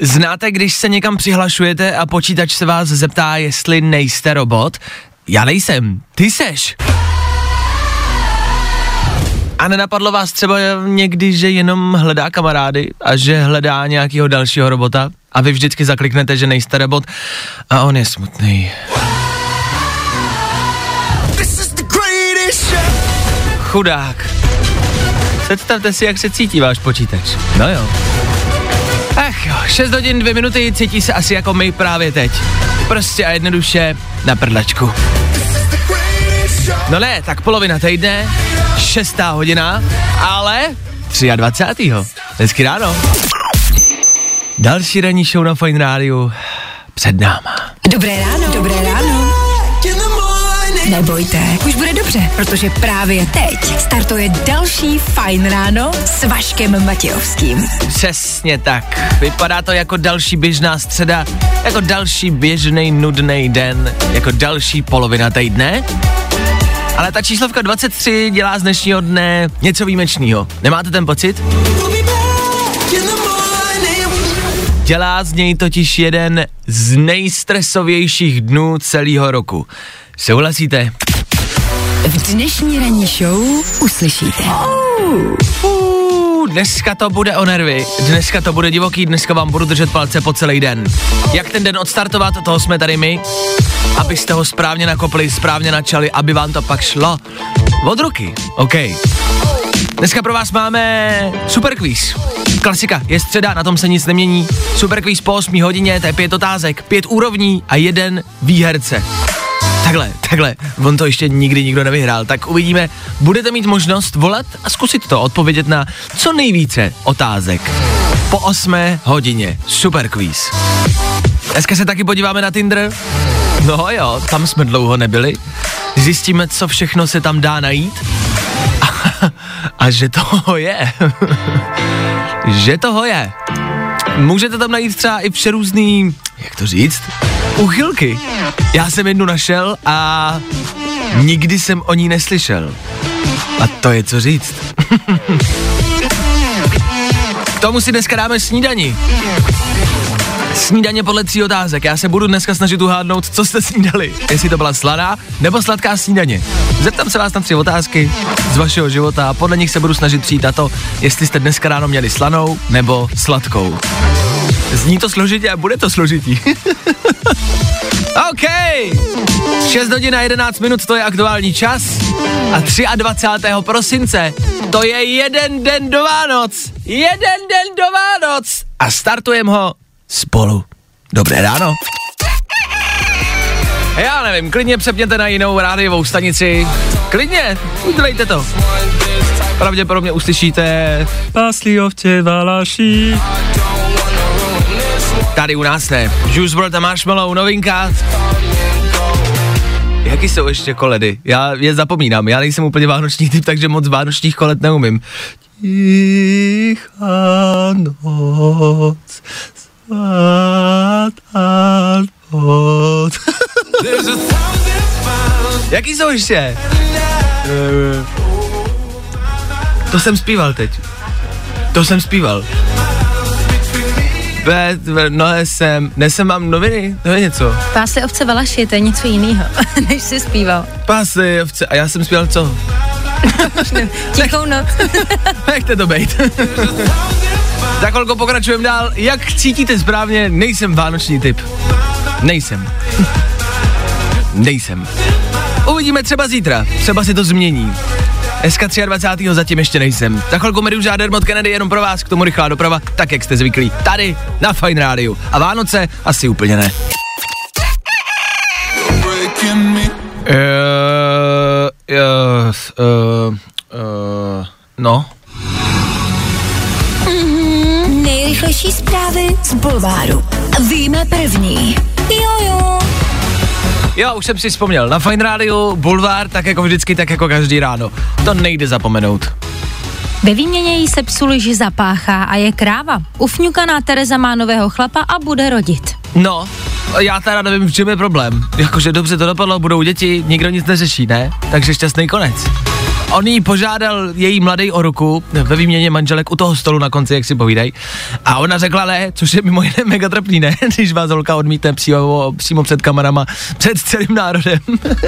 Znáte, když se někam přihlašujete a počítač se vás zeptá, jestli nejste robot? Já nejsem, ty seš. A nenapadlo vás třeba někdy, že jenom hledá kamarády a že hledá nějakého dalšího robota a vy vždycky zakliknete, že nejste robot a on je smutný. Chudák. Představte si, jak se cítí váš počítač. No jo. Jo, 6 hodin 2 minuty, cítí se asi jako my právě teď. Prostě a jednoduše na prdlačku. No ne, tak polovina týdne, šestá hodina, ale 23. Hezky ráno. Další ranní show na Fine Rádiu před náma. Dobré ráno. Dobré ráno. Nebojte, už bude dobře, protože právě teď startuje další Fajn ráno s Vaškem Matějovským. Přesně tak. Vypadá to jako další běžná středa, jako další běžný nudný den, jako další polovina týdne. Ale ta číslovka 23 dělá z dnešního dne něco výjimečného. Nemáte ten pocit? Dělá z něj totiž jeden z nejstresovějších dnů celého roku. Souhlasíte? V dnešní ranní show uslyšíte. Uh, dneska to bude o nervy, dneska to bude divoký, dneska vám budu držet palce po celý den. Jak ten den odstartovat, toho jsme tady my, abyste ho správně nakopli, správně načali, aby vám to pak šlo od ruky. OK. Dneska pro vás máme super quiz. Klasika, je středa, na tom se nic nemění. Super quiz po 8 hodině, to je pět otázek, pět úrovní a jeden výherce. Takhle, takhle, on to ještě nikdy nikdo nevyhrál, tak uvidíme, budete mít možnost volat a zkusit to, odpovědět na co nejvíce otázek. Po 8 hodině, super quiz. Dneska se taky podíváme na Tinder. No jo, tam jsme dlouho nebyli. Zjistíme, co všechno se tam dá najít. A, a že toho je. že toho je. Můžete tam najít třeba i přerůzný, jak to říct, uchylky. Já jsem jednu našel a nikdy jsem o ní neslyšel. A to je co říct. K tomu si dneska dáme snídani. Snídaně podle tří otázek. Já se budu dneska snažit uhádnout, co jste snídali. Jestli to byla slaná nebo sladká snídaně. Zeptám se vás na tři otázky z vašeho života a podle nich se budu snažit přijít na to, jestli jste dneska ráno měli slanou nebo sladkou. Zní to složitě a bude to složitý. OK. 6 hodin a 11 minut, to je aktuální čas. A 23. prosince, to je jeden den do Vánoc. Jeden den do Vánoc. A startujeme ho spolu. Dobré ráno. Já nevím, klidně přepněte na jinou rádiovou stanici. Klidně, udělejte to. Pravděpodobně uslyšíte Paslí ovče valaší. Tady u nás ne. Juice WRLD a Marshmallow, novinka. Jaký jsou ještě koledy? Já je zapomínám, já nejsem úplně vánoční typ, takže moc vánočních kolet neumím. Tichá noc, noc. Jaký jsou ještě? To jsem zpíval teď. To jsem zpíval. Be, no jsem, nesem mám noviny, to je něco. Pásy ovce Valaši, to je něco jiného, než jsi zpíval. Pásy, ovce, a já jsem zpíval co? Tichou noc. Nechte to bejt. Za chvilku pokračujeme dál. Jak cítíte správně, nejsem vánoční typ. Nejsem. nejsem. Uvidíme třeba zítra, třeba si to změní. Dneska 23. zatím ještě nejsem. Za chvilku Medu žádný od Kennedy jenom pro vás, k tomu rychlá doprava, tak jak jste zvyklí. Tady, na Fine Rádiu. A Vánoce asi úplně ne. Uh, yes, uh, uh, no. Nejrychlejší zprávy z Bulváru. Víme první. Jojo. Jo, už jsem si vzpomněl. Na Fine Radio, Bulvár, tak jako vždycky, tak jako každý ráno. To nejde zapomenout. Ve výměně jí se psu liži zapáchá a je kráva. Ufňukaná Tereza má nového chlapa a bude rodit. No, já teda nevím, v čem je problém. Jakože dobře to dopadlo, budou děti, nikdo nic neřeší, ne? Takže šťastný konec. On jí požádal její mladý o ruku ve výměně manželek u toho stolu na konci, jak si povídej. A ona řekla ne, což je mimo jiné mega trapný, ne? Když vás holka odmítne přímo, přímo před kamerama, před celým národem.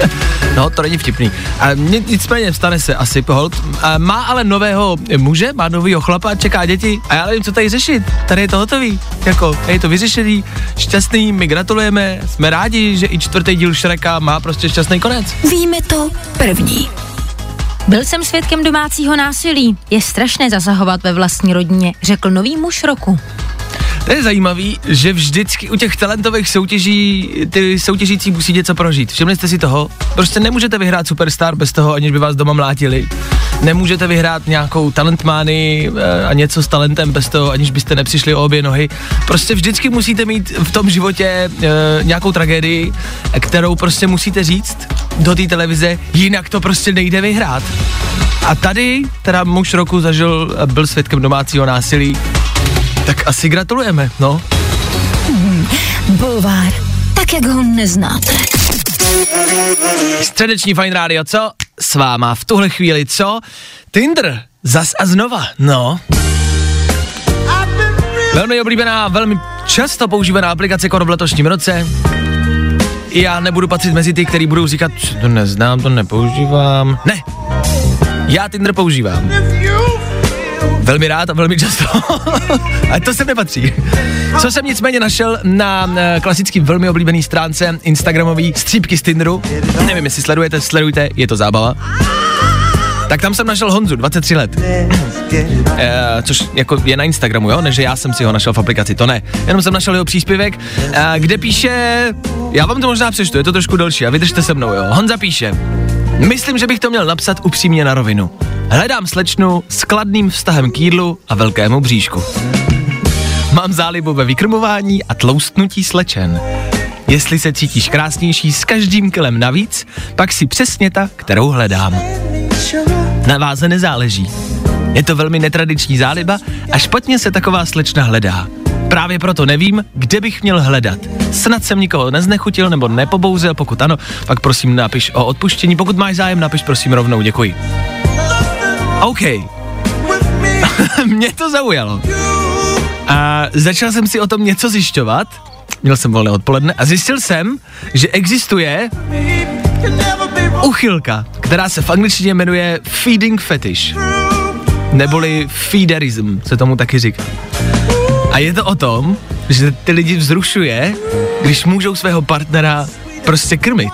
no, to není vtipný. A nicméně stane se asi hold. A má ale nového muže, má novýho chlapa, čeká děti a já nevím, co tady řešit. Tady je to hotový. Jako, je to vyřešený, šťastný, my gratulujeme, jsme rádi, že i čtvrtý díl Šreka má prostě šťastný konec. Víme to první. Byl jsem svědkem domácího násilí. Je strašné zasahovat ve vlastní rodině, řekl nový muž roku. To je zajímavý, že vždycky u těch talentových soutěží ty soutěžící musí něco prožít. Všimli jste si toho? Prostě nemůžete vyhrát Superstar bez toho, aniž by vás doma mlátili. Nemůžete vyhrát nějakou talentmány eh, a něco s talentem bez toho, aniž byste nepřišli o obě nohy. Prostě vždycky musíte mít v tom životě e, nějakou tragédii, kterou prostě musíte říct do té televize, jinak to prostě nejde vyhrát. A tady teda muž roku zažil, byl svědkem domácího násilí, tak asi gratulujeme, no. Hmm, bulvár, tak jak ho neznáte. Středeční Fine Radio, co? S váma v tuhle chvíli, co? Tinder, zas a znova, no. Velmi oblíbená, velmi často používaná aplikace koro v letošním roce. Já nebudu patřit mezi ty, kteří budou říkat, to neznám, to nepoužívám. Ne, já Tinder používám. Velmi rád a velmi často. Ale to se nepatří. Co jsem nicméně našel na uh, klasický velmi oblíbený stránce Instagramový střípky z Tinderu. Nevím, jestli sledujete, sledujte, je to zábava. Tak tam jsem našel Honzu, 23 let. E, což jako je na Instagramu, jo, než já jsem si ho našel v aplikaci, to ne. Jenom jsem našel jeho příspěvek, e, kde píše, já vám to možná přečtu, je to trošku delší a vydržte se mnou, jo. Honza píše, myslím, že bych to měl napsat upřímně na rovinu. Hledám slečnu s kladným vztahem k jídlu a velkému bříšku. Mám zálibu ve vykrmování a tloustnutí slečen. Jestli se cítíš krásnější s každým kilem navíc, pak si přesně ta, kterou hledám. Na váze nezáleží. Je to velmi netradiční záliba a špatně se taková slečna hledá. Právě proto nevím, kde bych měl hledat. Snad jsem nikoho neznechutil nebo nepobouzel, pokud ano, pak prosím napiš o odpuštění, pokud máš zájem, napiš prosím rovnou, děkuji. OK. Mě to zaujalo. A začal jsem si o tom něco zjišťovat, měl jsem volné odpoledne a zjistil jsem, že existuje uchylka, která se v angličtině jmenuje feeding fetish. Neboli feederism, se tomu taky říká. A je to o tom, že ty lidi vzrušuje, když můžou svého partnera prostě krmit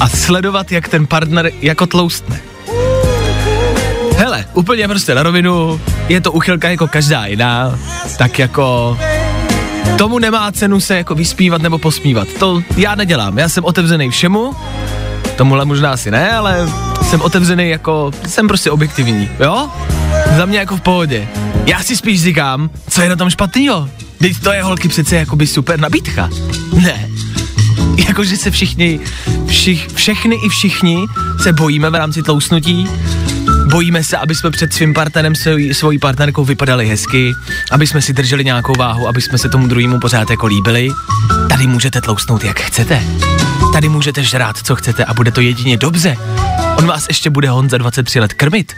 a sledovat, jak ten partner jako tloustne. Hele, úplně prostě na rovinu, je to uchylka jako každá jiná, tak jako tomu nemá cenu se jako vyspívat nebo posmívat. To já nedělám, já jsem otevřený všemu, tomuhle možná asi ne, ale jsem otevřený jako, jsem prostě objektivní, jo? Za mě jako v pohodě. Já si spíš říkám, co je na tom špatného? Teď to je holky přece jakoby super nabídka. Ne. Jakože se všichni, všich, všechny i všichni se bojíme v rámci tlousnutí, bojíme se, aby jsme před svým partnerem, svojí partnerkou vypadali hezky, aby jsme si drželi nějakou váhu, aby jsme se tomu druhému pořád jako líbili. Tady můžete tlousnout jak chcete. Tady můžete žrát, co chcete a bude to jedině dobře. On vás ještě bude hon za 23 let krmit.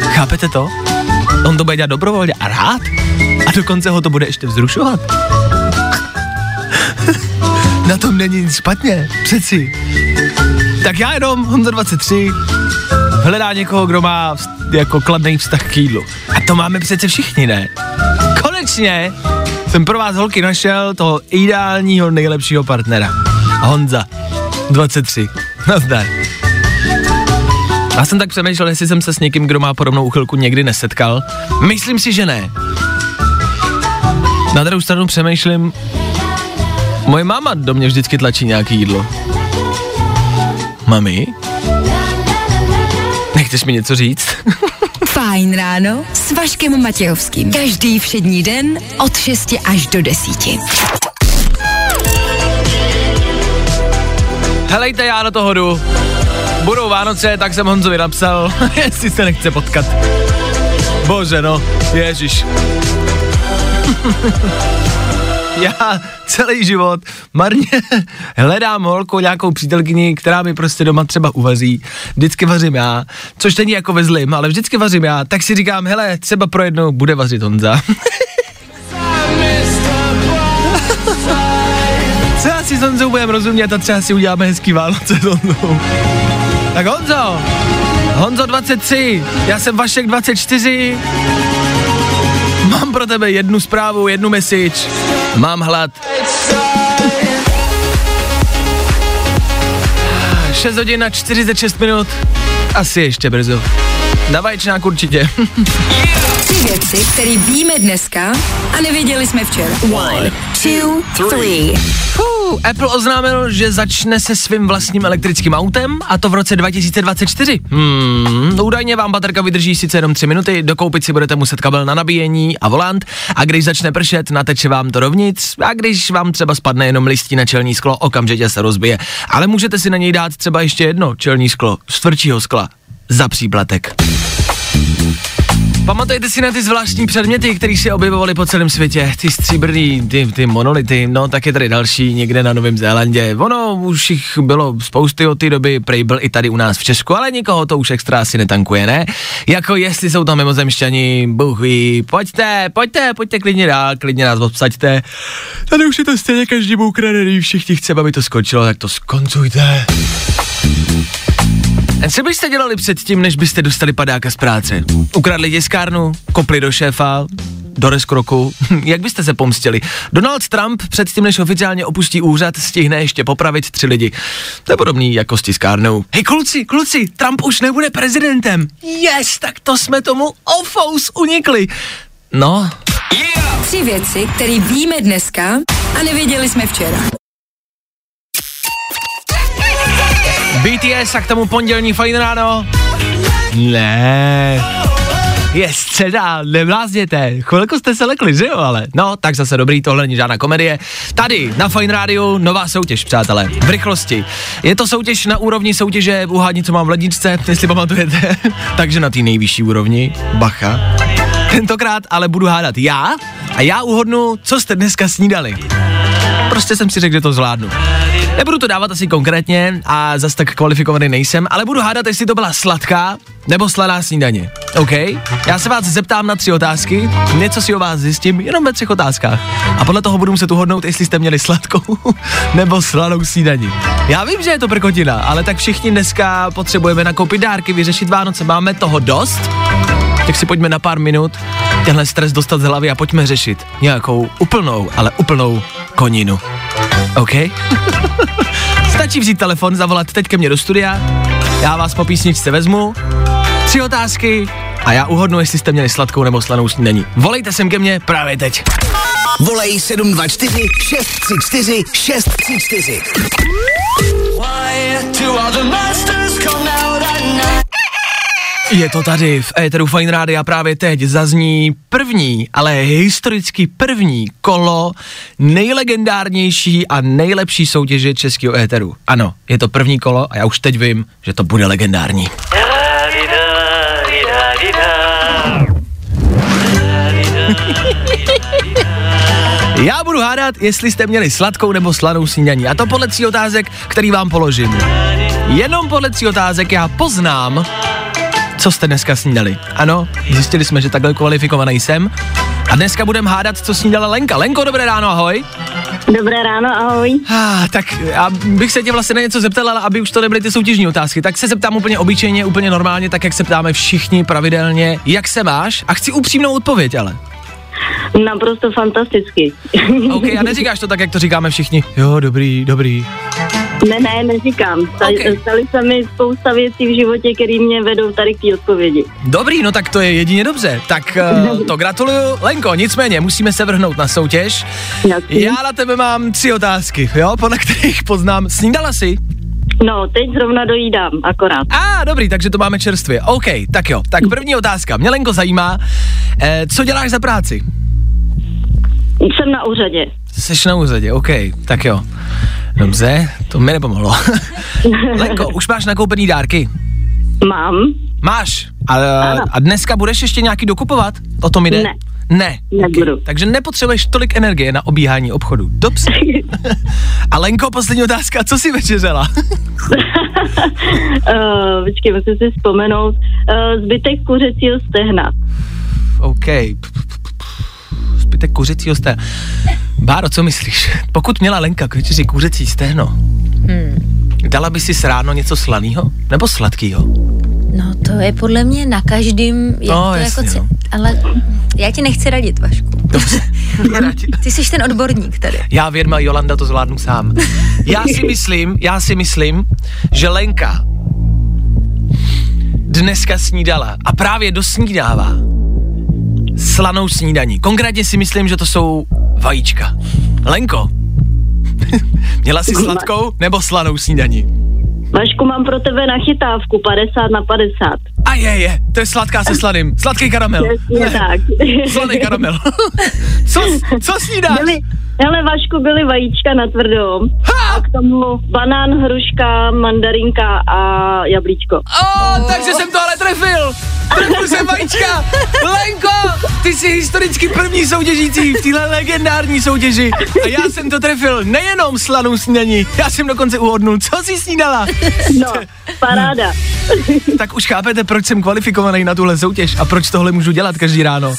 Chápete to? On to bude dělat dobrovolně a rád. A dokonce ho to bude ještě vzrušovat. Na tom není nic špatně, přeci. Tak já jenom Honza 23 hledá někoho, kdo má jako kladný vztah k jídlu. A to máme přece všichni, ne? Konečně jsem pro vás holky našel toho ideálního nejlepšího partnera. Honza, 23. Nazdar. Já jsem tak přemýšlel, jestli jsem se s někým, kdo má podobnou uchylku, někdy nesetkal. Myslím si, že ne. Na druhou stranu přemýšlím, moje máma do mě vždycky tlačí nějaký jídlo. Mami? Nechceš mi něco říct? Fajn ráno s Vaškem Matějovským. Každý všední den od 6 až do 10. Helejte, já do toho jdu. Budou Vánoce, tak jsem Honzovi napsal, jestli se nechce potkat. Bože no, ježiš. Já celý život marně hledám holku, nějakou přítelkyni, která mi prostě doma třeba uvaří. Vždycky vařím já, což není jako ve zlým, ale vždycky vařím já. Tak si říkám, hele, třeba pro jednou bude vařit Honza. třeba si s Honzou budeme rozumět a třeba si uděláme hezký Vánoce s Honzou. Tak Honzo, Honzo 23, já jsem Vašek 24, mám pro tebe jednu zprávu, jednu message, mám hlad. 6 hodin a 46 minut, asi ještě brzo. Davaj určitě. Tři věci, které víme dneska a nevěděli jsme včera. One, two, three. Apple oznámil, že začne se svým vlastním elektrickým autem a to v roce 2024. Hmm, údajně vám baterka vydrží sice jenom 3 minuty, dokoupit si budete muset kabel na nabíjení a volant a když začne pršet, nateče vám to rovnic a když vám třeba spadne jenom listí na čelní sklo, okamžitě se rozbije. Ale můžete si na něj dát třeba ještě jedno čelní sklo z tvrdšího skla za příplatek. Pamatujete si na ty zvláštní předměty, které se objevovaly po celém světě? Ty stříbrný, ty, ty monolity, no tak je tady další někde na Novém Zélandě. Ono už jich bylo spousty od té doby, prej byl i tady u nás v Česku, ale nikoho to už extra asi netankuje, ne? Jako jestli jsou tam mimozemšťani, bůh ví, pojďte, pojďte, pojďte klidně dál, klidně nás obsaďte. Tady už je to stejně každý ukradený, všichni chce, aby to skončilo, tak to skoncujte. A co byste dělali předtím, než byste dostali padáka z práce? Ukradli tiskárnu, kopli do šéfa, do reskroku. Jak byste se pomstili? Donald Trump předtím, než oficiálně opustí úřad, stihne ještě popravit tři lidi. To je podobný jako s tiskárnou. Hej kluci, kluci, Trump už nebude prezidentem. Yes, tak to jsme tomu ofous unikli. No. Yeah. Tři věci, které víme dneska a nevěděli jsme včera. BTS a k tomu pondělní fajn ráno. Ne. Je středa, neblázněte. Chvilku jste se lekli, že jo, ale. No, tak zase dobrý, tohle není žádná komedie. Tady, na Fine Radio, nová soutěž, přátelé, v rychlosti. Je to soutěž na úrovni soutěže Uhádni, co mám v ledničce, jestli pamatujete. Takže na té nejvyšší úrovni, bacha. Tentokrát ale budu hádat já a já uhodnu, co jste dneska snídali. Prostě jsem si řekl, že to zvládnu. Nebudu to dávat asi konkrétně a zas tak kvalifikovaný nejsem, ale budu hádat, jestli to byla sladká nebo sladá snídaně. OK? Já se vás zeptám na tři otázky, něco si o vás zjistím jenom ve třech otázkách. A podle toho budu muset uhodnout, jestli jste měli sladkou nebo sladou snídaní. Já vím, že je to prkotina, ale tak všichni dneska potřebujeme nakoupit dárky, vyřešit Vánoce, máme toho dost. Tak si pojďme na pár minut tenhle stres dostat z hlavy a pojďme řešit nějakou úplnou, ale úplnou koninu. OK? Stačí vzít telefon, zavolat teď ke mně do studia, já vás po písničce vezmu, tři otázky a já uhodnu, jestli jste měli sladkou nebo slanou snídaní. Volejte sem ke mně právě teď. Volej 724 634 634 Je to tady v Éteru Fine Rádia právě teď zazní první, ale historicky první kolo nejlegendárnější a nejlepší soutěže českého Éteru. Ano, je to první kolo a já už teď vím, že to bude legendární. Já budu hádat, jestli jste měli sladkou nebo slanou snídaní. A to podle tří otázek, který vám položím. Jenom podle tří otázek já poznám, co jste dneska snídali. Ano, zjistili jsme, že takhle kvalifikovaný jsem. A dneska budeme hádat, co snídala Lenka. Lenko, dobré ráno, ahoj. Dobré ráno, ahoj. Ah, tak já bych se tě vlastně na něco zeptal, ale aby už to nebyly ty soutěžní otázky, tak se zeptám úplně obyčejně, úplně normálně, tak jak se ptáme všichni pravidelně. Jak se máš? A chci upřímnou odpověď, ale. Naprosto fantasticky. OK, a neříkáš to tak, jak to říkáme všichni. Jo, dobrý, dobrý. Ne, ne, neříkám. Stali, Okay. Staly se mi spousta věcí v životě, které mě vedou tady k té odpovědi. Dobrý, no tak to je jedině dobře. Tak uh, to gratuluju. Lenko, nicméně musíme se vrhnout na soutěž. Jasný. Já na tebe mám tři otázky, jo, podle kterých poznám. Snídala jsi? No, teď zrovna dojídám, akorát. A, ah, dobrý, takže to máme čerstvě. OK, tak jo. Tak první otázka. Mě Lenko zajímá, eh, co děláš za práci? Jsem na úřadě. Jsi na úřadě, OK, tak jo. Dobře, to mi nepomohlo. Lenko, už máš nakoupený dárky? Mám. Máš. A, Ano. a dneska budeš ještě nějaký dokupovat? O tom jde? Ne. Ne. Nebudu. Okay. Takže nepotřebuješ tolik energie na obíhání obchodu. Dobře. a Lenko, poslední otázka, co jsi večeřela? Uh, počkej, musím si vzpomenout. Uh, zbytek kuřecího stehna. OK. Zbytek kuřecího sté. Báro, co myslíš? Pokud měla Lenka k večeři kuřecí stehno, hmm. dala by si s ráno něco slaného nebo sladkého? No to je podle mě na každým, jak No, to jasně, jako no. ale já ti nechci radit, Vašku. Dobře. Ty jsi ten odborník tady. Já věřím, a Jolanda to zvládnu sám. Já si myslím, já si myslím, že Lenka dneska snídala a právě dosnídává slanou snídaní. Konkrétně si myslím, že to jsou vajíčka. Lenko, měla jsi sladkou nebo slanou snídaní? Vašku, mám pro tebe nachytávku 50 na 50. A je, je, to je sladká se sladým. Sladký karamel. Přesně tak. Sladý karamel. co, co snídáš? Byly, hele, Vašku, byly vajíčka na tvrdou. Ha! A k tomu banán, hruška, mandarinka a jablíčko. O, takže jsem to ale trefil. Trefil jsem vajíčka. Lenko, ty jsi historicky první soutěžící v téhle legendární soutěži. A já jsem to trefil nejenom slanou snídaní, já jsem dokonce uhodnul, co jsi snídala. No, paráda. Tak už chápete, proč jsem kvalifikovaný na tuhle soutěž a proč tohle můžu dělat každý ráno.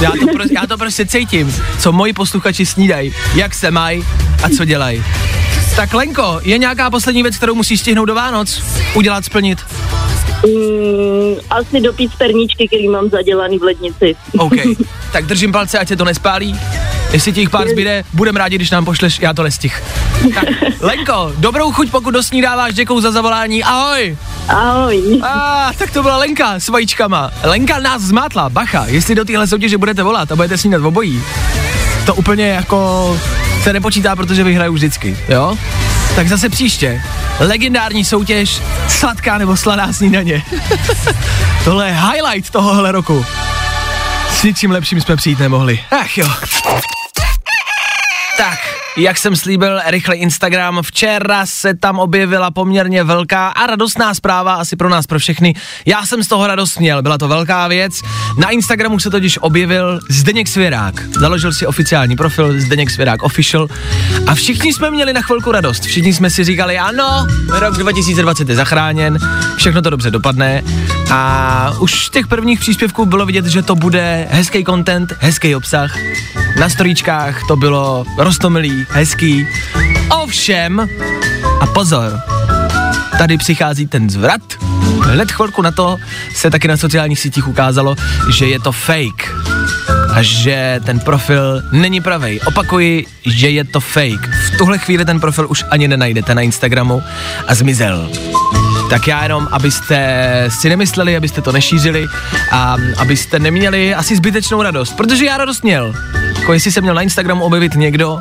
Já to, pro, já to prostě cítím, co moji posluchači snídají, jak se mají a co dělají. Tak Lenko, je nějaká poslední věc, kterou musíš stihnout do Vánoc? Udělat, splnit? Mm, asi dopít perníčky, který mám zadělaný v lednici. OK, tak držím palce, ať se to nespálí. Jestli ti jich pár zbyde, budem rádi, když nám pošleš, já to nestih. Tak, Lenko, dobrou chuť, pokud dosnídáváš, děkuju za zavolání, ahoj. Ahoj. A ah, tak to byla Lenka s vajíčkama. Lenka nás zmátla, bacha, jestli do téhle soutěže budete volat a budete snídat v obojí, to úplně jako se nepočítá, protože vyhraju vždycky, jo? Tak zase příště. Legendární soutěž, sladká nebo slaná snídaně. Tohle je highlight tohohle roku. S ničím lepším jsme přijít nemohli. Ach jo. Tak, jak jsem slíbil, rychle Instagram. Včera se tam objevila poměrně velká a radostná zpráva, asi pro nás, pro všechny. Já jsem z toho radost měl, byla to velká věc. Na Instagramu se totiž objevil Zdeněk Svěrák. Založil si oficiální profil Zdeněk Svěrák Official a všichni jsme měli na chvilku radost. Všichni jsme si říkali, ano, rok 2020 je zachráněn, všechno to dobře dopadne a už těch prvních příspěvků bylo vidět, že to bude hezký content, hezký obsah. Na storíčkách to bylo rostomilý, hezký. Ovšem, a pozor, tady přichází ten zvrat. Hned chvilku na to se taky na sociálních sítích ukázalo, že je to fake a že ten profil není pravej. Opakuji, že je to fake. V tuhle chvíli ten profil už ani nenajdete na Instagramu a zmizel. Tak já jenom, abyste si nemysleli, abyste to nešířili a abyste neměli asi zbytečnou radost, protože já radost měl. Jako jestli se měl na Instagramu objevit někdo,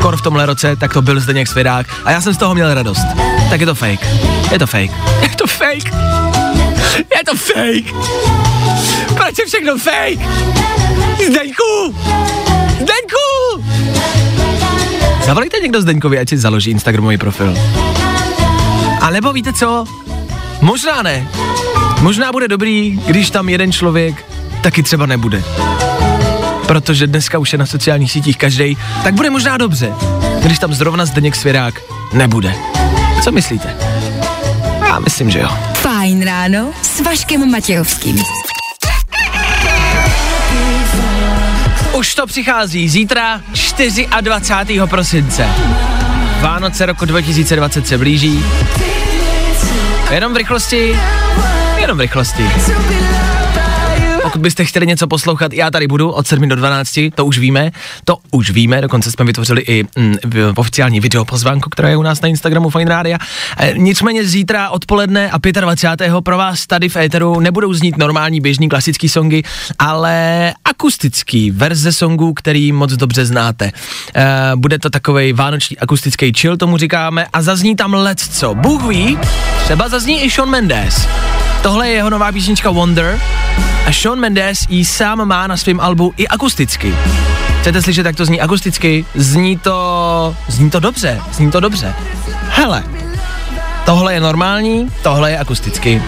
kor v tomhle roce, tak to byl Zdeněk Svědák a já jsem z toho měl radost. Tak je to fake. Je to fake. Je to fake. Je to fake. Proč je všechno fake? Zdeňku! Zdeňku! Zavolejte někdo Zdeňkovi, ať si založí Instagramový profil. A nebo víte co? Možná ne. Možná bude dobrý, když tam jeden člověk taky třeba nebude. Protože dneska už je na sociálních sítích každý, tak bude možná dobře, když tam zrovna Zdeněk Svěrák nebude. Co myslíte? Já myslím, že jo. Fajn ráno s Vaškem Matějovským. Už to přichází zítra 24. prosince. Vánoce roku 2020 se blíží. Jenom v rychlosti, jenom v rychlosti. Pokud byste chtěli něco poslouchat, já tady budu od 7 do 12, to už víme, to už víme, dokonce jsme vytvořili i mm, oficiální videopozvánku, která je u nás na Instagramu Fine Radio. E, nicméně zítra odpoledne a 25. pro vás tady v éteru nebudou znít normální běžný klasický songy, ale akustický verze songů, který moc dobře znáte. E, bude to takovej vánoční akustický chill, tomu říkáme, a zazní tam lecco. Bůh ví, třeba zazní i Sean Mendes. Tohle je jeho nová písnička Wonder Sean Mendes ji sám má na svém albu i akusticky. Chcete slyšet, jak to zní akusticky? Zní to, zní to dobře, zní to dobře. Hele, Tohle je normální, tohle je akusticky.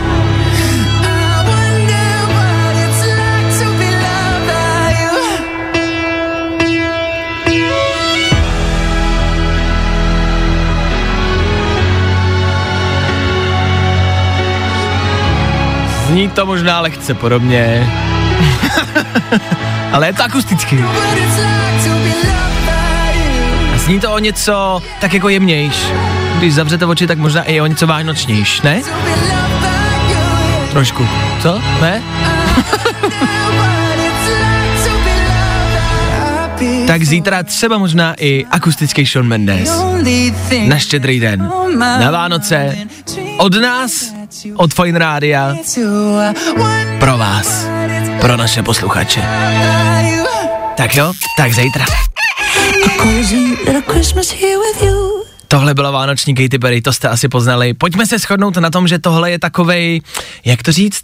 Zní to možná lehce podobně, ale je to akusticky. A zní to o něco tak jako jemnějš. Když zavřete oči, tak možná i o něco vánočnějš, ne? Trošku. Co? Ne? tak zítra třeba možná i akustický Sean Mendes. Na štědrý den. Na Vánoce. Od nás, od Fine Rádia. Pro vás. Pro naše posluchače. Tak jo, tak zítra. Tohle byla vánoční Katy Perry, to jste asi poznali. Pojďme se shodnout na tom, že tohle je takovej, jak to říct,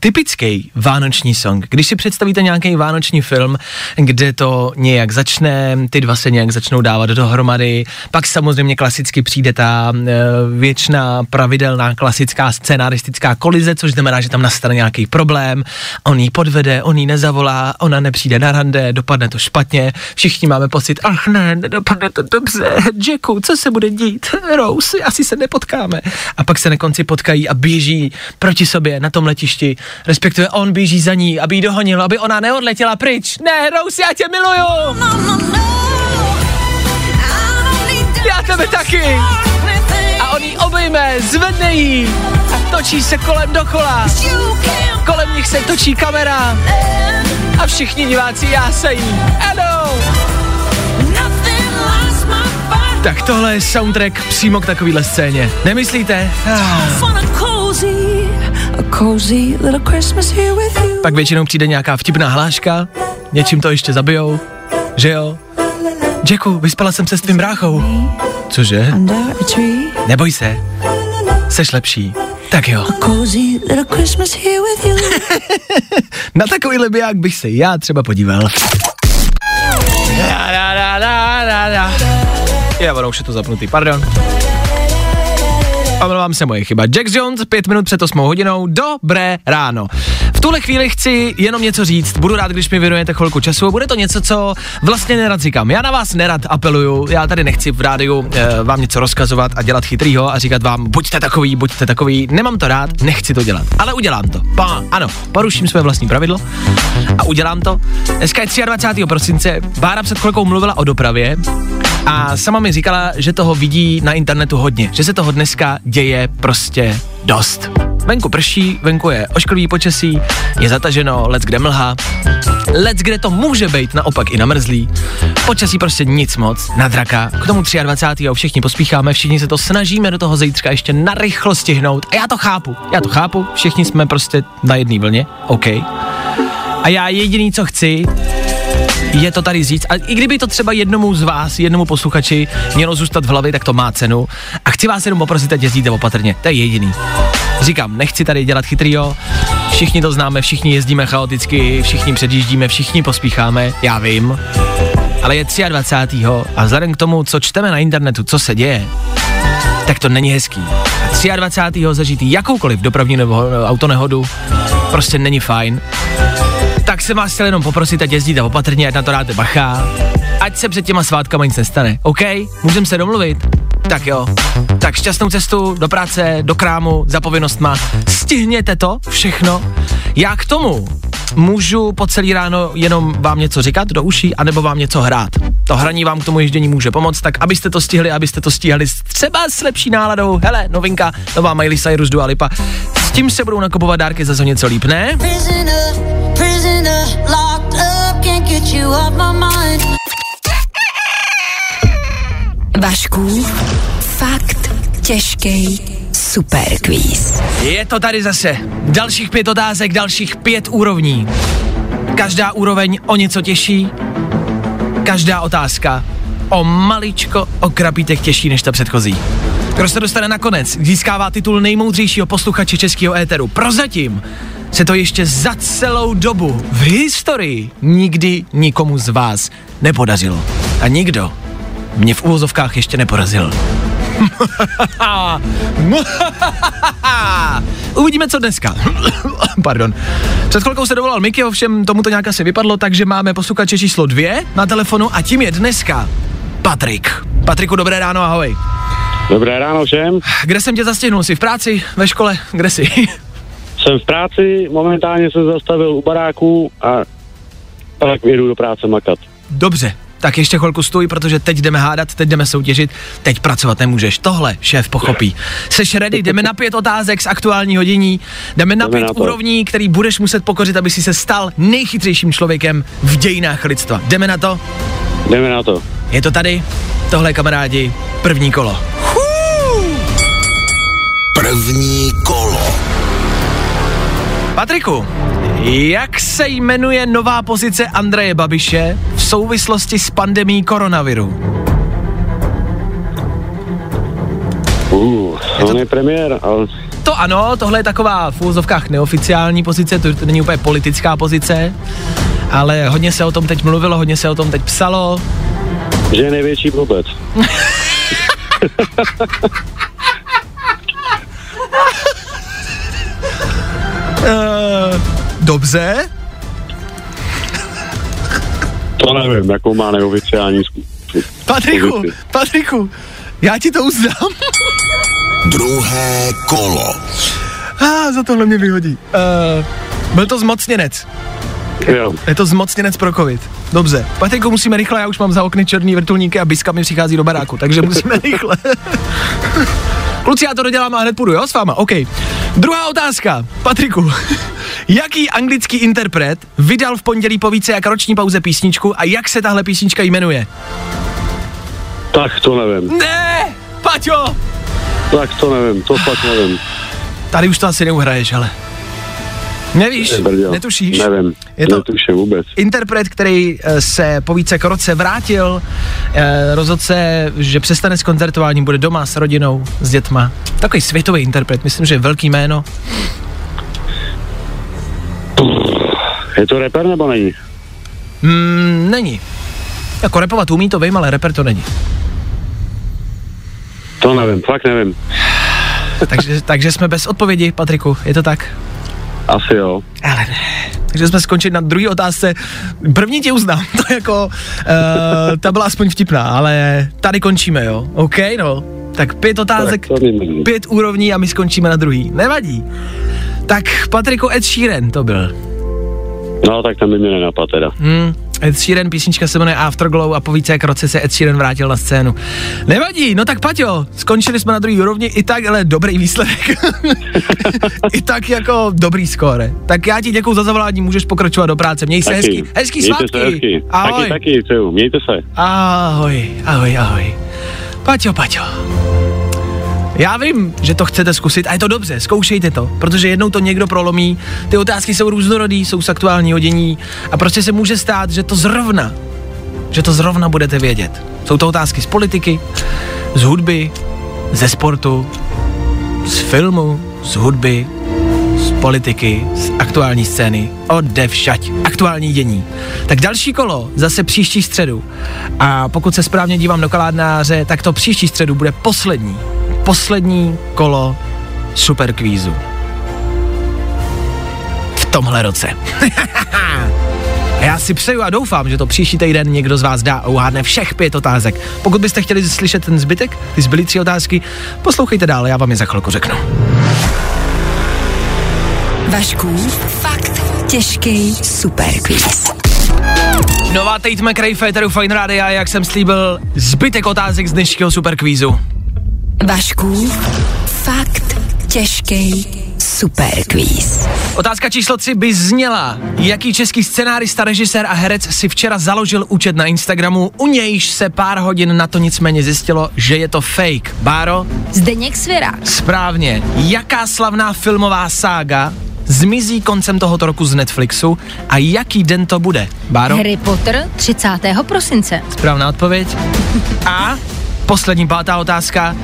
typický vánoční song. Když si představíte nějaký vánoční film, kde to nějak začne, ty dva se nějak začnou dávat dohromady, pak samozřejmě klasicky přijde ta e, věčná pravidelná klasická scenaristická kolize, což znamená, že tam nastane nějaký problém, on jí podvede, on jí nezavolá, ona nepřijde na rande, dopadne to špatně, všichni máme pocit, ach ne, dopadne to dobře, Jacku, co se bude dít, Rose, asi se nepotkáme. A pak se na konci potkají a běží proti sobě na tom letišti respektive on běží za ní, aby ji dohonil, aby ona neodletěla pryč. Ne, Rose, já tě miluju! Já tebe taky! A on ji obejme, zvedne jí a točí se kolem dokola. Kolem nich se točí kamera a všichni diváci jásají. Ano! Tak tohle je soundtrack přímo k takovýhle scéně. Nemyslíte? Ah. Pak většinou přijde nějaká vtipná hláška, něčím to ještě zabijou, že jo? Jacku, vyspala jsem se s tvým bráchou. Cože? Neboj se, seš lepší. Tak jo. Na takovýhle biják bych se já třeba podíval. Da, da, da, da, da, da. Je, ono už je to zapnutý, pardon. Omlouvám se, moje chyba. Jack Jones, pět minut před 8 hodinou. Dobré ráno. V tuhle chvíli chci jenom něco říct. Budu rád, když mi věnujete chvilku času. Bude to něco, co vlastně nerad říkám. Já na vás nerad apeluju. Já tady nechci v rádiu e, vám něco rozkazovat a dělat chytrýho a říkat vám, buďte takový, buďte takový. Nemám to rád, nechci to dělat. Ale udělám to. Pa, ano, poruším své vlastní pravidlo a udělám to. Dneska je 23. prosince. Bára před chvilkou mluvila o dopravě a sama mi říkala, že toho vidí na internetu hodně, že se toho dneska děje prostě dost. Venku prší, venku je ošklivý počasí, je zataženo, let kde mlha, let kde to může být naopak i namrzlý. Počasí prostě nic moc, na draka. K tomu 23. všichni pospícháme, všichni se to snažíme do toho zítřka ještě narychlo stihnout. A já to chápu, já to chápu, všichni jsme prostě na jedné vlně, OK. A já jediný, co chci, je to tady říct. A i kdyby to třeba jednomu z vás, jednomu posluchači mělo zůstat v hlavě, tak to má cenu. A chci vás jenom poprosit, ať jezdíte opatrně. To je jediný. Říkám, nechci tady dělat chytrýho, všichni to známe, všichni jezdíme chaoticky, všichni předjíždíme, všichni pospícháme, já vím. Ale je 23. a vzhledem k tomu, co čteme na internetu, co se děje, tak to není hezký. A 23. zažít jakoukoliv dopravní nebo autonehodu prostě není fajn tak se vás chtěl jenom poprosit, ať jezdíte opatrně, ať na to dáte bacha, ať se před těma svátkama nic nestane, OK? Můžeme se domluvit? Tak jo. Tak šťastnou cestu do práce, do krámu, za povinnostma. Stihněte to všechno. Já k tomu můžu po celý ráno jenom vám něco říkat do uší, anebo vám něco hrát. To hraní vám k tomu ježdění může pomoct, tak abyste to stihli, abyste to stíhali třeba s lepší náladou. Hele, novinka, nová Miley Cyrus Dua Lipa. S tím se budou nakupovat dárky za něco líp, ne? Vašku, fakt těžký superquiz. Je to tady zase. Dalších pět otázek, dalších pět úrovní. Každá úroveň o něco těžší, každá otázka o maličko, o krapítek těžší než ta předchozí. Kdo se dostane nakonec, získává titul nejmoudřejšího posluchače českého éteru. Prozatím se to ještě za celou dobu v historii nikdy nikomu z vás nepodařilo. A nikdo mě v úvozovkách ještě neporazil. Uvidíme, co dneska. Pardon. Před chvilkou se dovolal Miky, ovšem tomu to nějak asi vypadlo, takže máme posluchače číslo dvě na telefonu a tím je dneska Patrik. Patriku, dobré ráno, ahoj. Dobré ráno všem. Kde jsem tě zastihnul? Jsi v práci, ve škole? Kde jsi? Jsem v práci, momentálně jsem zastavil u baráku a tak jedu do práce makat. Dobře, tak ještě chvilku stůj, protože teď jdeme hádat, teď jdeme soutěžit, teď pracovat nemůžeš. Tohle šéf pochopí. Seš ready, jdeme na pět otázek z aktuální hodiní, jdeme na Jdeme pět na úrovní, který budeš muset pokořit, aby si se stal nejchytřejším člověkem v dějinách lidstva. Jdeme na to? Jdeme na to. Je to tady? Tohle kamarádi, první kolo. První kolo. Patriku, jak se jmenuje nová pozice Andreje Babiše v souvislosti s pandemí koronaviru? Uh, on je premiér, ale To ano, tohle je taková v úvozovkách neoficiální pozice, to, to není úplně politická pozice, ale hodně se o tom teď mluvilo, hodně se o tom teď psalo. že je největší blbec. Uh, dobře, To nevím, jakou má neoficiální Patriku, pozici. Patriku, já ti to uznám. Druhé kolo. A ah, za tohle mě vyhodí. Uh, byl to zmocněnec. Jo. Je to zmocněnec pro covid. Dobře. Patriku, musíme rychle, já už mám za okny černý vrtulníky a Biska mi přichází do baráku, takže musíme rychle. Kluci, já to dodělám a hned půjdu, jo, s váma, OK. Druhá otázka. Patriku, jaký anglický interpret vydal v pondělí po více jak roční pauze písničku a jak se tahle písnička jmenuje? Tak to nevím, Ne, Paťo! tak to nevím, to fakt nevím. Tady už to asi neuhraješ, ale. Nevíš, Brďo, netušíš. Nevím, Je to- netuším vůbec. interpret, který eh, se po více roce vrátil, eh, rozhodl se, že přestane s koncertováním, bude doma s rodinou, s dětma. Takový světový interpret, myslím, že je velký jméno. Je to reper nebo není? Mm, není. Jako repovat umí, to vím, ale reper to není. To nevím, fakt nevím. Takže, takže jsme bez odpovědi, Patriku, je to tak? Asi jo. Ale ne. Takže jsme skončili na druhé otázce. První tě uznám, to jako, uh, ta byla aspoň vtipná, ale tady končíme, jo. OK, no. Tak pět otázek, Tak pět úrovní a my skončíme na druhý. Nevadí. Tak Patriku Ed Sheeran to byl. No, tak tam by mě nenapadl teda. Hmm. Ed Sheeran, písnička se jmenuje Afterglow a po více jak roce se Ed Sheeran vrátil na scénu. Nevadí, no tak Paťo, skončili jsme na druhý úrovni, i tak, ale dobrý výsledek. I tak jako dobrý skóre. Tak já ti děkuju za zavolání, můžeš pokračovat do práce, měj se hezky. Hezký Mějte svátky. se hezky. Ahoj. Taky, taky, přeju. Mějte se. Ahoj, ahoj, ahoj. Paťo, Paťo. Já vím, že to chcete zkusit a je to dobře, zkoušejte to, protože jednou to někdo prolomí, ty otázky jsou různorodý, jsou z aktuální hodění a prostě se může stát, že to zrovna, že to zrovna budete vědět. Jsou to otázky z politiky, z hudby, ze sportu, z filmu, z hudby, z politiky, z aktuální scény, odevšať, aktuální dění. Tak další kolo zase příští středu. A pokud se správně dívám do kaládnáře, tak to příští středu bude poslední, poslední kolo superkvízu. V tomhle roce. A Já si přeju a doufám, že to příští týden někdo z vás dá a uhádne všech pět otázek. Pokud byste chtěli slyšet ten zbytek, ty zbylý tři otázky, poslouchejte dál, já vám je za chvilku řeknu. Vašku, fakt těžký superquiz. Nová Tate McRae Féteru Fine Radio, jak jsem slíbil, zbytek otázek z dnešního superkvízu. Vašku, fakt těžký superquiz. Otázka číslo 3 by zněla, jaký český scenárista, režisér a herec si včera založil účet na Instagramu, u nějž se pár hodin na to nicméně zjistilo, že je to fake. Báro? Zdeněk Svěrák. Správně. Jaká slavná filmová sága zmizí koncem tohoto roku z Netflixu a jaký den to bude? Báro? Harry Potter 30. prosince. Správná odpověď. A poslední pátá otázka.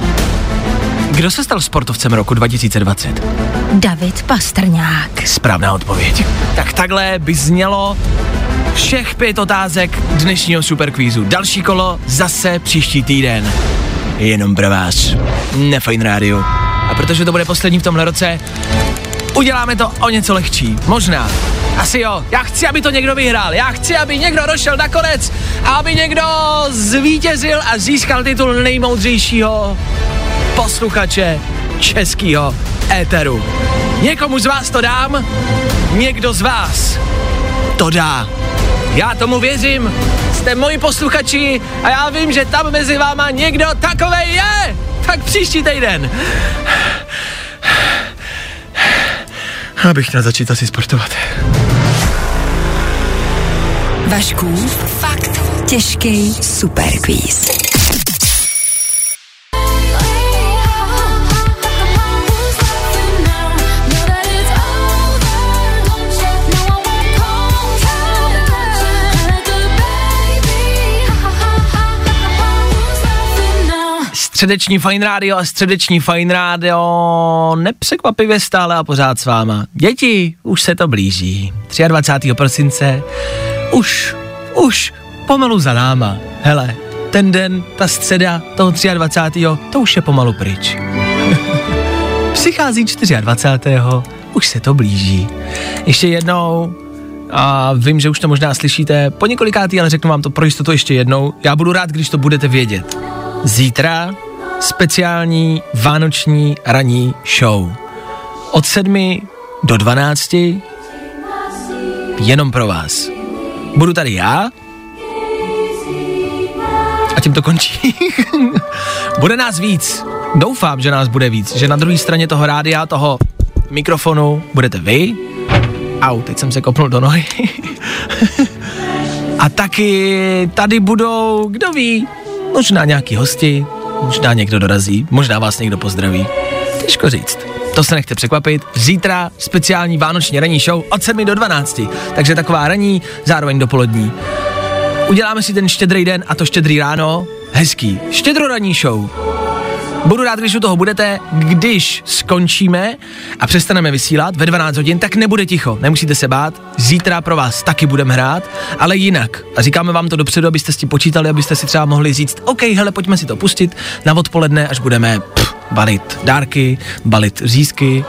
Kdo se stal sportovcem roku 2020? David Pastrňák. Správná odpověď. Tak takhle by znělo všech pět otázek dnešního superkvízu. Další kolo zase příští týden. jenom pro vás. Fine Radio. A protože to bude poslední v tomhle roce, uděláme to o něco lehčí. Možná. Asi jo. Já chci, aby to někdo vyhrál. Já chci, aby někdo došel na konec a aby někdo zvítězil a získal titul nejmoudřejšího posluchače českého éteru. Někomu z vás to dám, někdo z vás to dá. Já tomu věřím, jste moji posluchači a já vím, že tam mezi váma někdo takovej je. Tak příští týden. Abych měl začít asi sportovat. Vašku, fakt těžký superquiz. Středeční Fine Radio a středeční Fine Radio nepřekvapivě stále a pořád s váma. Děti, už se to blíží. 23. prosince, už, už pomalu za náma. Hele, ten den, ta středa toho 23. to už je pomalu pryč. Přichází 24. už se to blíží. Ještě jednou, a vím, že už to možná slyšíte po několikátý, ale řeknu vám to pro jistotu ještě jednou. Já budu rád, když to budete vědět. Zítra speciální vánoční ranní show. Od sedmi do 12 jenom pro vás. Budu tady já a tím to končí. bude nás víc. Doufám, že nás bude víc. Že na druhé straně toho rádia, toho mikrofonu budete vy. Au, teď jsem se kopnul do nohy. a taky tady budou, kdo ví, možná nějaký hosti, možná někdo dorazí, možná vás někdo pozdraví. Těžko říct. To se nechte překvapit. Zítra speciální vánoční ranní show od 7 do 12. Takže taková ranní, zároveň dopolední. Uděláme si ten štědrý den a to štědrý ráno. Hezký. Štědroranní show. Budu rád, když u toho budete, když skončíme a přestaneme vysílat ve 12 hodin, tak nebude ticho, nemusíte se bát, zítra pro vás taky budeme hrát, ale jinak. A říkáme vám to dopředu, abyste si počítali, abyste si třeba mohli říct, OK, hele, pojďme si to pustit na odpoledne, až budeme pff, balit dárky, balit řízky,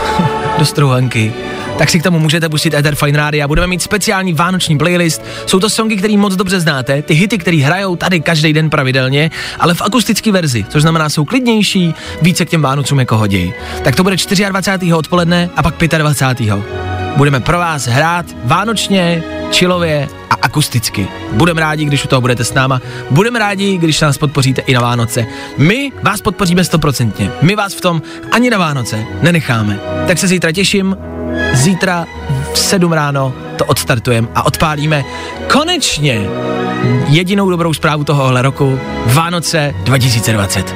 do struhanky, tak si k tomu můžete pustit Ether Fine Radio a budeme mít speciální vánoční playlist. Jsou to songy, které moc dobře znáte, ty hity, které hrajou tady každý den pravidelně, ale v akustické verzi, což znamená, jsou klidnější, více k těm Vánocům jako hodí. Tak to bude 24. odpoledne a pak 25. Budeme pro vás hrát vánočně, čilově a akusticky. Budeme rádi, když u toho budete s náma. Budeme rádi, když nás podpoříte i na Vánoce. My vás podpoříme stoprocentně. My vás v tom ani na Vánoce nenecháme. Tak se zítra těším. Zítra v 7 ráno to odstartujeme a odpálíme konečně jedinou dobrou zprávu tohohle roku Vánoce 2020.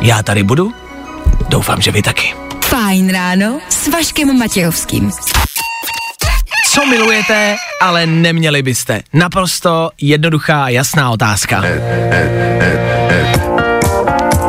Já tady budu, doufám, že vy taky. Fajn ráno s Vaškem Matějovským. Co milujete, ale neměli byste? Naprosto jednoduchá, jasná otázka.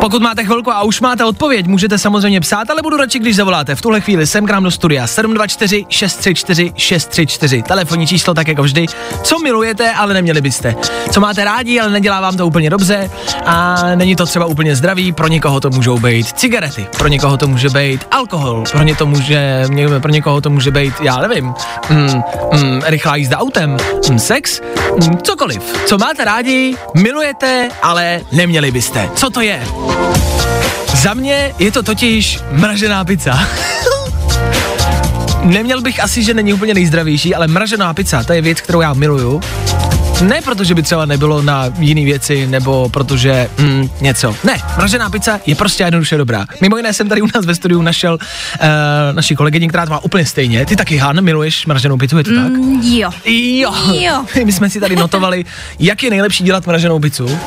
Pokud máte chvilku a už máte odpověď, můžete samozřejmě psát, ale budu radši, když zavoláte. V tuhle chvíli sem k nám do studia 724 634 634. Telefonní číslo tak jako vždy. Co milujete, ale neměli byste? Co máte rádi, ale nedělá vám to úplně dobře a není to třeba úplně zdravý, pro někoho to můžou být cigarety, pro někoho to může být alkohol, pro, ně to může, pro někoho to může být, já nevím, mm, mm, rychlá jízda autem, mm, sex, mm, cokoliv. Co máte rádi, milujete, ale neměli byste. Co to je? Za mě je to totiž mražená pizza. Neměl bych asi, že není úplně nejzdravější, ale mražená pizza, to je věc, kterou já miluju. Ne protože by třeba nebylo na jiné věci, nebo protože mm, něco. Ne, mražená pizza je prostě jednoduše dobrá. Mimo jiné jsem tady u nás ve studiu našel uh, naši kolegyni, která to má úplně stejně. Ty taky, Han, miluješ mraženou pizzu, je to tak? Mm, jo. Jo. Jo. My jsme si tady notovali, jak je nejlepší dělat mraženou pizzu.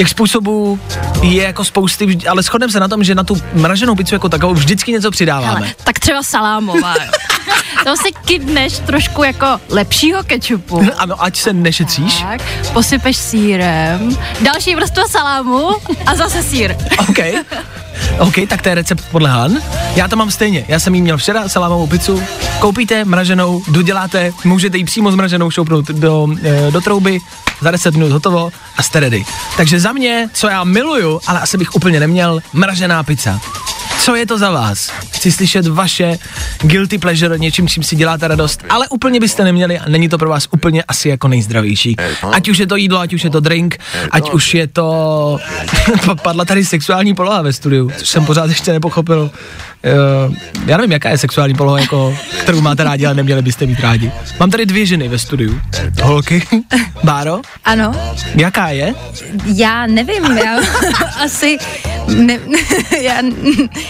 Těch způsobů je jako spousty, ale shodneme se na tom, že na tu mraženou pizzu jako takovou vždycky něco přidáváme. Hele, tak třeba salámová. To si kydneš trošku jako lepšího kečupu. Ano, ať se nešetříš. Tak, posypeš sírem, další vrstva salámu a zase sír. OK. OK, tak to je recept podle Han. Já to mám stejně. Já jsem jí měl včera salámovou pizzu. Koupíte mraženou, doděláte, můžete ji přímo zmraženou šoupnout do, e, do trouby, za 10 minut hotovo a jste ready. Takže za mě, co já miluju, ale asi bych úplně neměl, mražená pizza. Co je to za vás? Chci slyšet vaše guilty pleasure, něčím, čím si děláte radost, ale úplně byste neměli a není to pro vás úplně asi jako nejzdravější. Ať už je to jídlo, ať už je to drink, ať už je to... Padla tady sexuální poloha ve studiu, což jsem pořád ještě nepochopil. Uh, já nevím, jaká je sexuální poloha, jako, kterou máte rádi, ale neměli byste mít rádi. Mám tady dvě ženy ve studiu. Holky. Báro, Ano, jaká je? já nevím, já asi, ne, já,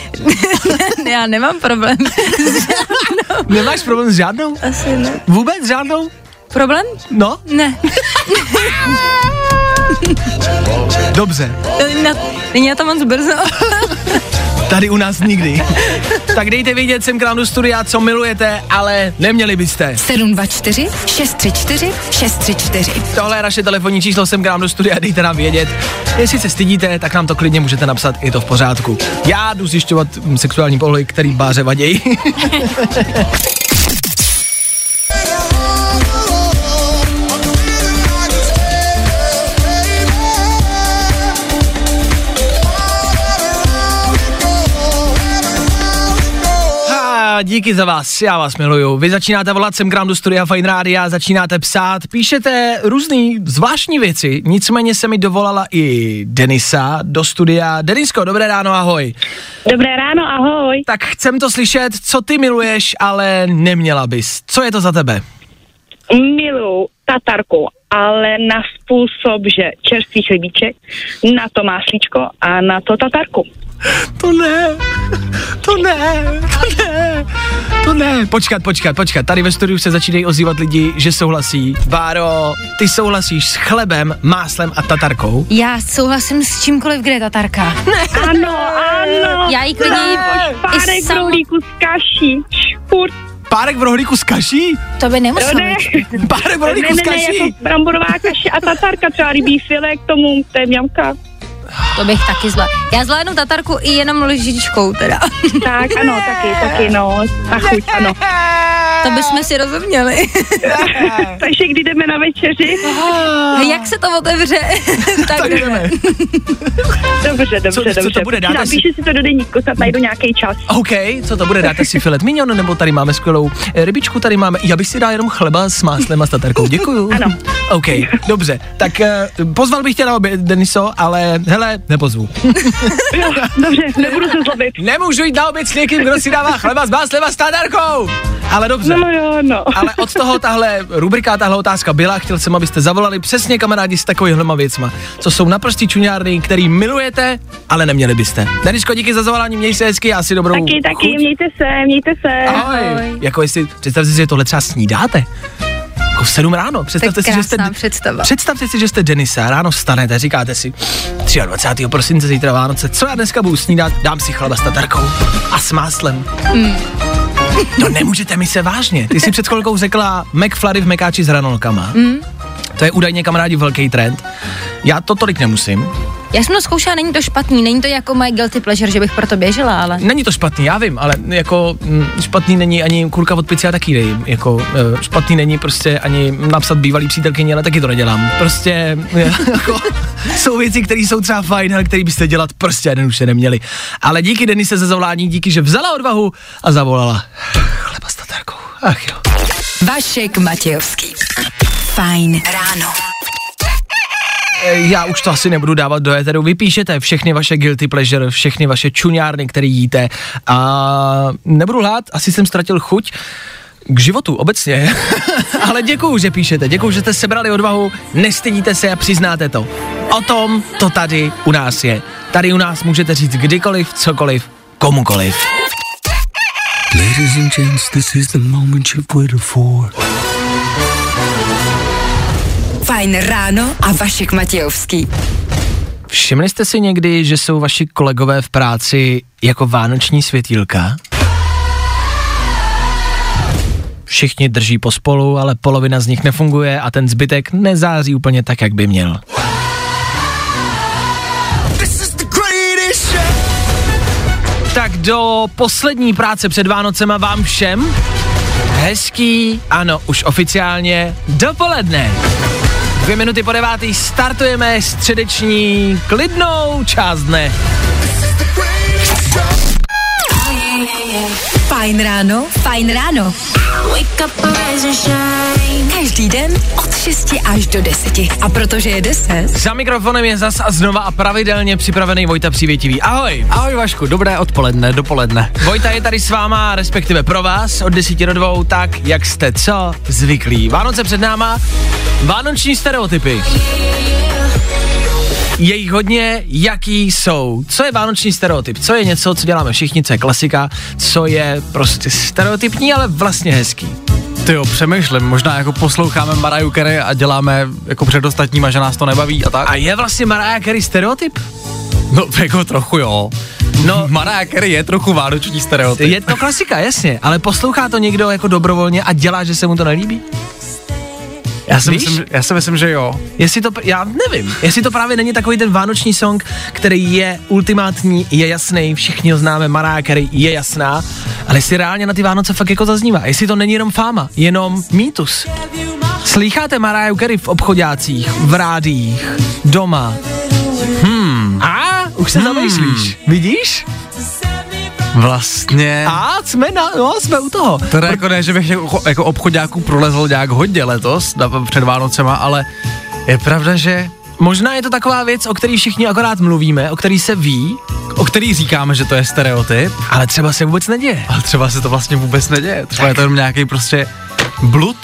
já nemám problém. Nemáš problém s žádnou? Asi ne. Vůbec žádnou? Problém? No, Ne. dobře. Není na, není to moc brzo. Tady u nás nikdy. tak dejte vědět sem k nám do studia, co milujete, ale neměli byste. 724 634 634. Tohle je naše telefonní číslo sem k nám do studia, dejte nám vědět. Jestli se stydíte, tak nám to klidně můžete napsat, je to v pořádku. Já jdu zjišťovat sexuální polohy, který báře vadějí. A díky za vás, já vás miluju. Vy začínáte volat sem k nám do studia Fine Rádia, začínáte psát, píšete různý zvláštní věci, nicméně se mi dovolala i Denisa do studia. Denisko, dobré ráno, ahoj. Dobré ráno, ahoj. Tak chcem to slyšet, co ty miluješ, ale neměla bys. Co je to za tebe? Miluju tatarku, ale na způsob, že čerstvý chlebíček, na to máslíčko a na to tatarku. To ne, to ne, to ne, to ne. Počkat, počkat, počkat. Tady ve studiu se začínají ozývat lidi, že souhlasí. Báro, ty souhlasíš s chlebem, máslem a tatarkou? Já souhlasím s čímkoliv, kde je tatarka. Ano, ano. Já jí klidně Ne, i Párek sam- rohlíku z kaší. Špurt. Párek v rohlíku s kaší? To by nemuselo Ne, být. Párek v ne, rohlíku ne, s ne, kaší? jako bramborová kaše a tatarka, třeba rybí file k tomu, to je mňamka. To bych taky zla. Já zvládnu tatarku i jenom lžičkou teda. Tak, ano, taky, taky, no. A chuť, ano. To bychom si rozuměli. Takže kdy jdeme na večeři? Jak se to otevře, tak, Tak jdeme. Dobře, dobře, Co- co to dobře. bude, dáte si- Napíši si to do deníku, snad najdu nějaký čas. OK, co to bude? Dáte si filet mignon, nebo tady máme skvělou eh, rybičku, tady máme, já bych si dal jenom chleba s máslem a s tatarkou, děkuju. Ano. OK, dobře, tak eh, pozval bych tě na oběd, Deniso, ale hele, nepozvu. Jo, dobře, nebudu se zlobit. Nemůžu jít na oběd s někým, kdo si dává chleba s máslem a s tatarkou. Ale dobře. No jo, no. Ale od toho tahle rubrika, tahle otázka byla, chtěl jsem, abyste zavolali přesně kamarádi s takovýhlema věcma, co jsou naprostý čuňárny, který milujete, ale neměli byste. Denisko, díky za zavolání, měj se hezky, asi dobrou Taky, taky, chuť. mějte se, mějte se. Ahoj. Jako jestli, představte si, že tohle třeba snídáte. Jako v 7 ráno. Představte si, že jste, představa. představte si, že jste Denisa, ráno vstanete, říkáte si 23. prosince, zítra Vánoce, co já dneska budu snídat, dám si chleba s tatarkou a s máslem. Hmm. To nemůžete mi se vážně. Ty jsi před chvilkou řekla McFlurry v mekáči s hranolkama. Hmm. To je údajně kamarádi velký trend. Já to tolik nemusím. Já jsem to zkoušela, není to špatný, není to jako moje guilty pleasure, že bych proto běžela, ale Není to špatný, já vím, ale jako mm, špatný není ani kurka od pici a taky dej. Jako eh, špatný není prostě ani napsat bývalý přítelkyni, ale taky to nedělám. Prostě jako, jsou věci, které jsou třeba fajn, ale které byste dělat prostě jednoduše neměli. Ale díky Denise za zavolání, díky, že vzala odvahu a zavolala. Chleba s tatarkou. Ach jo. Vašek Matějovský. Fajn ráno. Eh, Já už to asi nebudu dávat do éteru. Vy píšete všechny vaše guilty pleasure, všechny vaše čuňárny, které jíte. A nebudu lhát, asi jsem ztratil chuť k životu obecně. Ale děkuju, že píšete, děkuju, že jste sebrali odvahu, nestydíte se a přiznáte to. O tom to tady u nás je. Tady u nás můžete říct kdykoliv, cokoliv, komukoliv. Ladies and gents, this is the moment you've waited for. Fajn ráno a Vašek Matějovský. Všimli jste si někdy, že jsou vaši kolegové v práci jako vánoční světýlka? Všichni drží pospolu, ale polovina z nich nefunguje a ten zbytek nezáří úplně tak, jak by měl. tak do poslední práce před Vánocema vám všem hezký, ano, už oficiálně dopoledne. Dvě minuty po devátý startujeme středeční klidnou část dne. Fajn ráno, fajn ráno. Každý den od 6 až do 10. A protože je 10, Za mikrofonem je zas a znova a pravidelně připravený Vojta Přívětivý. Ahoj! Ahoj Vašku, dobré odpoledne, dopoledne. Vojta je tady s váma, respektive pro vás, od 10 do 2, tak jak jste co zvyklí. Vánoce před náma, vánoční stereotypy. Je jich hodně, jaký jsou. Co je vánoční stereotyp? Co je něco, co děláme všichni, co je klasika, co je prostě stereotypní, ale vlastně hezký. Ty jo, přemýšlím, možná jako posloucháme Mariah Carey a děláme jako před ostatníma, že nás to nebaví a tak. A je vlastně Mariah Carey stereotyp? No, jako trochu jo. No. Mariah Carey je trochu vánoční stereotyp. Je to klasika, jasně, ale poslouchá to někdo jako dobrovolně a dělá, že se mu to nelíbí? Já si, Víš? myslím, já si myslím, že jo. Jestli to, já nevím, jestli to právě není takový ten vánoční song, který je ultimátní, je jasný, všichni ho známe, Mariah Carey je jasná, ale jestli reálně na ty Vánoce fakt jako zaznívá, jestli to není jenom fáma, jenom mýtus. Slýcháte Mariah Carey v obchodácích, v rádiích, doma. Hmm. A už se hmm. zamýšlíš, vidíš? Vlastně. A jsme, na, no, jsme u toho. Teda jako ne, že bych jako, jako obchodáků prolezl nějak hodně letos, na, před Vánocema, ale je pravda, že Možná je to taková věc, o který všichni akorát mluvíme, o který se ví, o který říkáme, že to je stereotyp, ale třeba se vůbec neděje. ale třeba se to vlastně vůbec neděje. Třeba je to jenom nějaký prostě blud.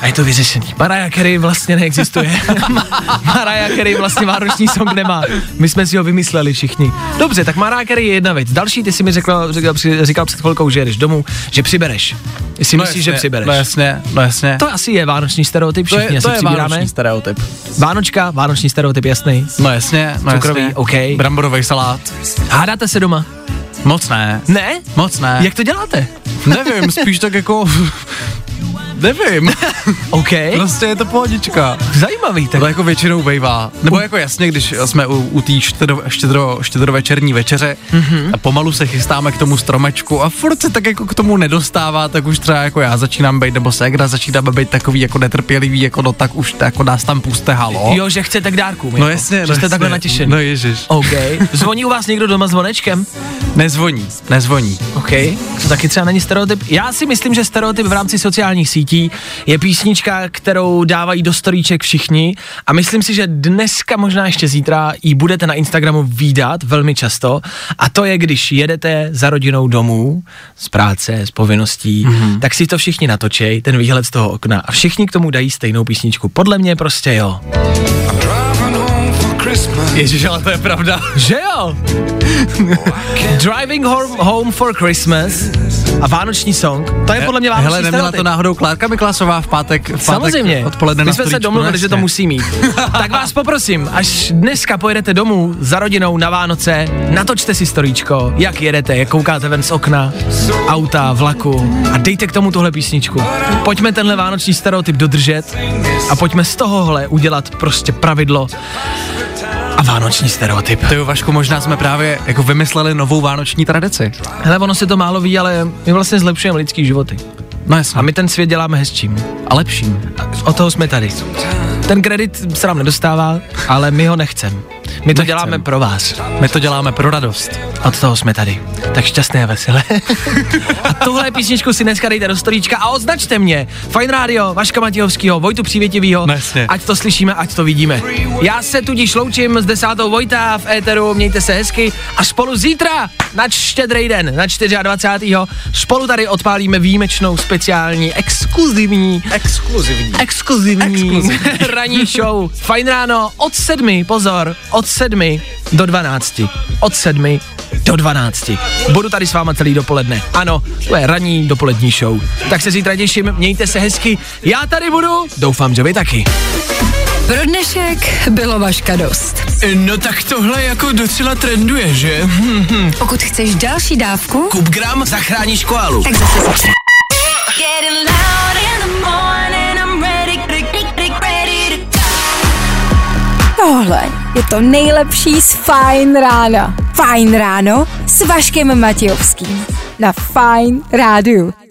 A je to vyřešený. Mariah Carey vlastně neexistuje. Mariah Carey vlastně vánoční song nemá. My jsme si ho vymysleli všichni. Dobře, tak Mariah Carey je jedna věc. Další, ty si mi řekl, říkal, říkal před chvilkou, že jedeš domů, že přibereš. Jestli no myslíš, že přibereš. No jasně, no jasně. To asi je vánoční stereotyp, to všichni je, asi to je přibíráme. vánoční stereotyp. Vánočka, vánoční stereotyp, jasný. No jasně, no Cukrový, jasně. OK. Bramborový salát. Hádáte se doma? Moc ne. Ne? Moc ne. Jak to děláte? Nevím, spíš tak jako... Nevím. OK. Prostě je to pohodička. Zajímavý, tak To jako většinou bývá. Nebo jako jasně, když jsme u, u té štědro, štědro, štědrovečerní večeře mm-hmm. a pomalu se chystáme k tomu stromečku a furt se tak jako k tomu nedostává, tak už třeba jako já začínám být, nebo Segra začínáme být takový jako netrpělivý, jako no tak už jako nás tam puste halo. Jo, že chcete k dárkům. No jako, jasně, že no jste jasně. takhle natěšený. No ježiš. OK. Zvoní u vás někdo doma zvonečkem? Nezvoní, nezvoní. OK. To taky třeba není stereotyp. Já si myslím, že stereotyp v rámci sociálních sítí je písnička, kterou dávají do storíček všichni a myslím si, že dneska, možná ještě zítra, ji budete na Instagramu výdat velmi často a to je, když jedete za rodinou domů z práce, z povinností, mm-hmm. tak si to všichni natočej, ten výhled z toho okna a všichni k tomu dají stejnou písničku. Podle mě prostě jo. Ježiš, ale to je pravda. Že jo? Driving home, home for Christmas a vánoční song, to je podle mě vánoční Hele, neměla stereotyp. to náhodou Klárka Miklasová v pátek, v pátek Samozřejmě. odpoledne My na jsme se domluvili, no že to musí mít. tak vás poprosím, až dneska pojedete domů za rodinou na Vánoce, natočte si storíčko, jak jedete, jak koukáte ven z okna, auta, vlaku a dejte k tomu tuhle písničku. Pojďme tenhle vánoční stereotyp dodržet a pojďme z tohohle udělat prostě pravidlo vánoční stereotyp. Ty jo, Vašku, možná jsme právě jako vymysleli novou vánoční tradici. Hele, ono se to málo ví, ale my vlastně zlepšujeme lidský životy. No jasně. A my ten svět děláme hezčím. a lepším. O toho jsme tady. Ten kredit se nám nedostává, ale my ho nechcem. My to Nechcem. děláme pro vás. My to děláme pro radost. Od toho jsme tady. Tak šťastné a veselé. a tuhle písničku si dneska dejte do storíčka a označte mě. Fine Radio, Vaška Matějovskýho, Vojtu Přívětivýho. Jasně. Ať to slyšíme, ať to vidíme. Já se tudíž loučím s desátou Vojta v éteru, mějte se hezky a spolu zítra na štědrý den, na 24. spolu tady odpálíme výjimečnou, speciální, exkluzivní Exkluzivní. exkluzivní, Exkluzivní. ranní show. Fajn ráno od sedmi, pozor, od sedmi do 12. Od sedmi do 12. Budu tady s váma celý dopoledne. Ano, to je ranní dopolední show. Tak se zítra těším, mějte se hezky. Já tady budu, doufám, že vy taky. pro dnešek bylo Vaška dost. No tak tohle jako docela trenduje, že? Pokud chceš další dávku, Kup gram zachráníš koalu. tak zase zítra. Tohle je to nejlepší z Fajn rána. Fajn ráno s Vaškem Matějovským. Na Fine Rádiu.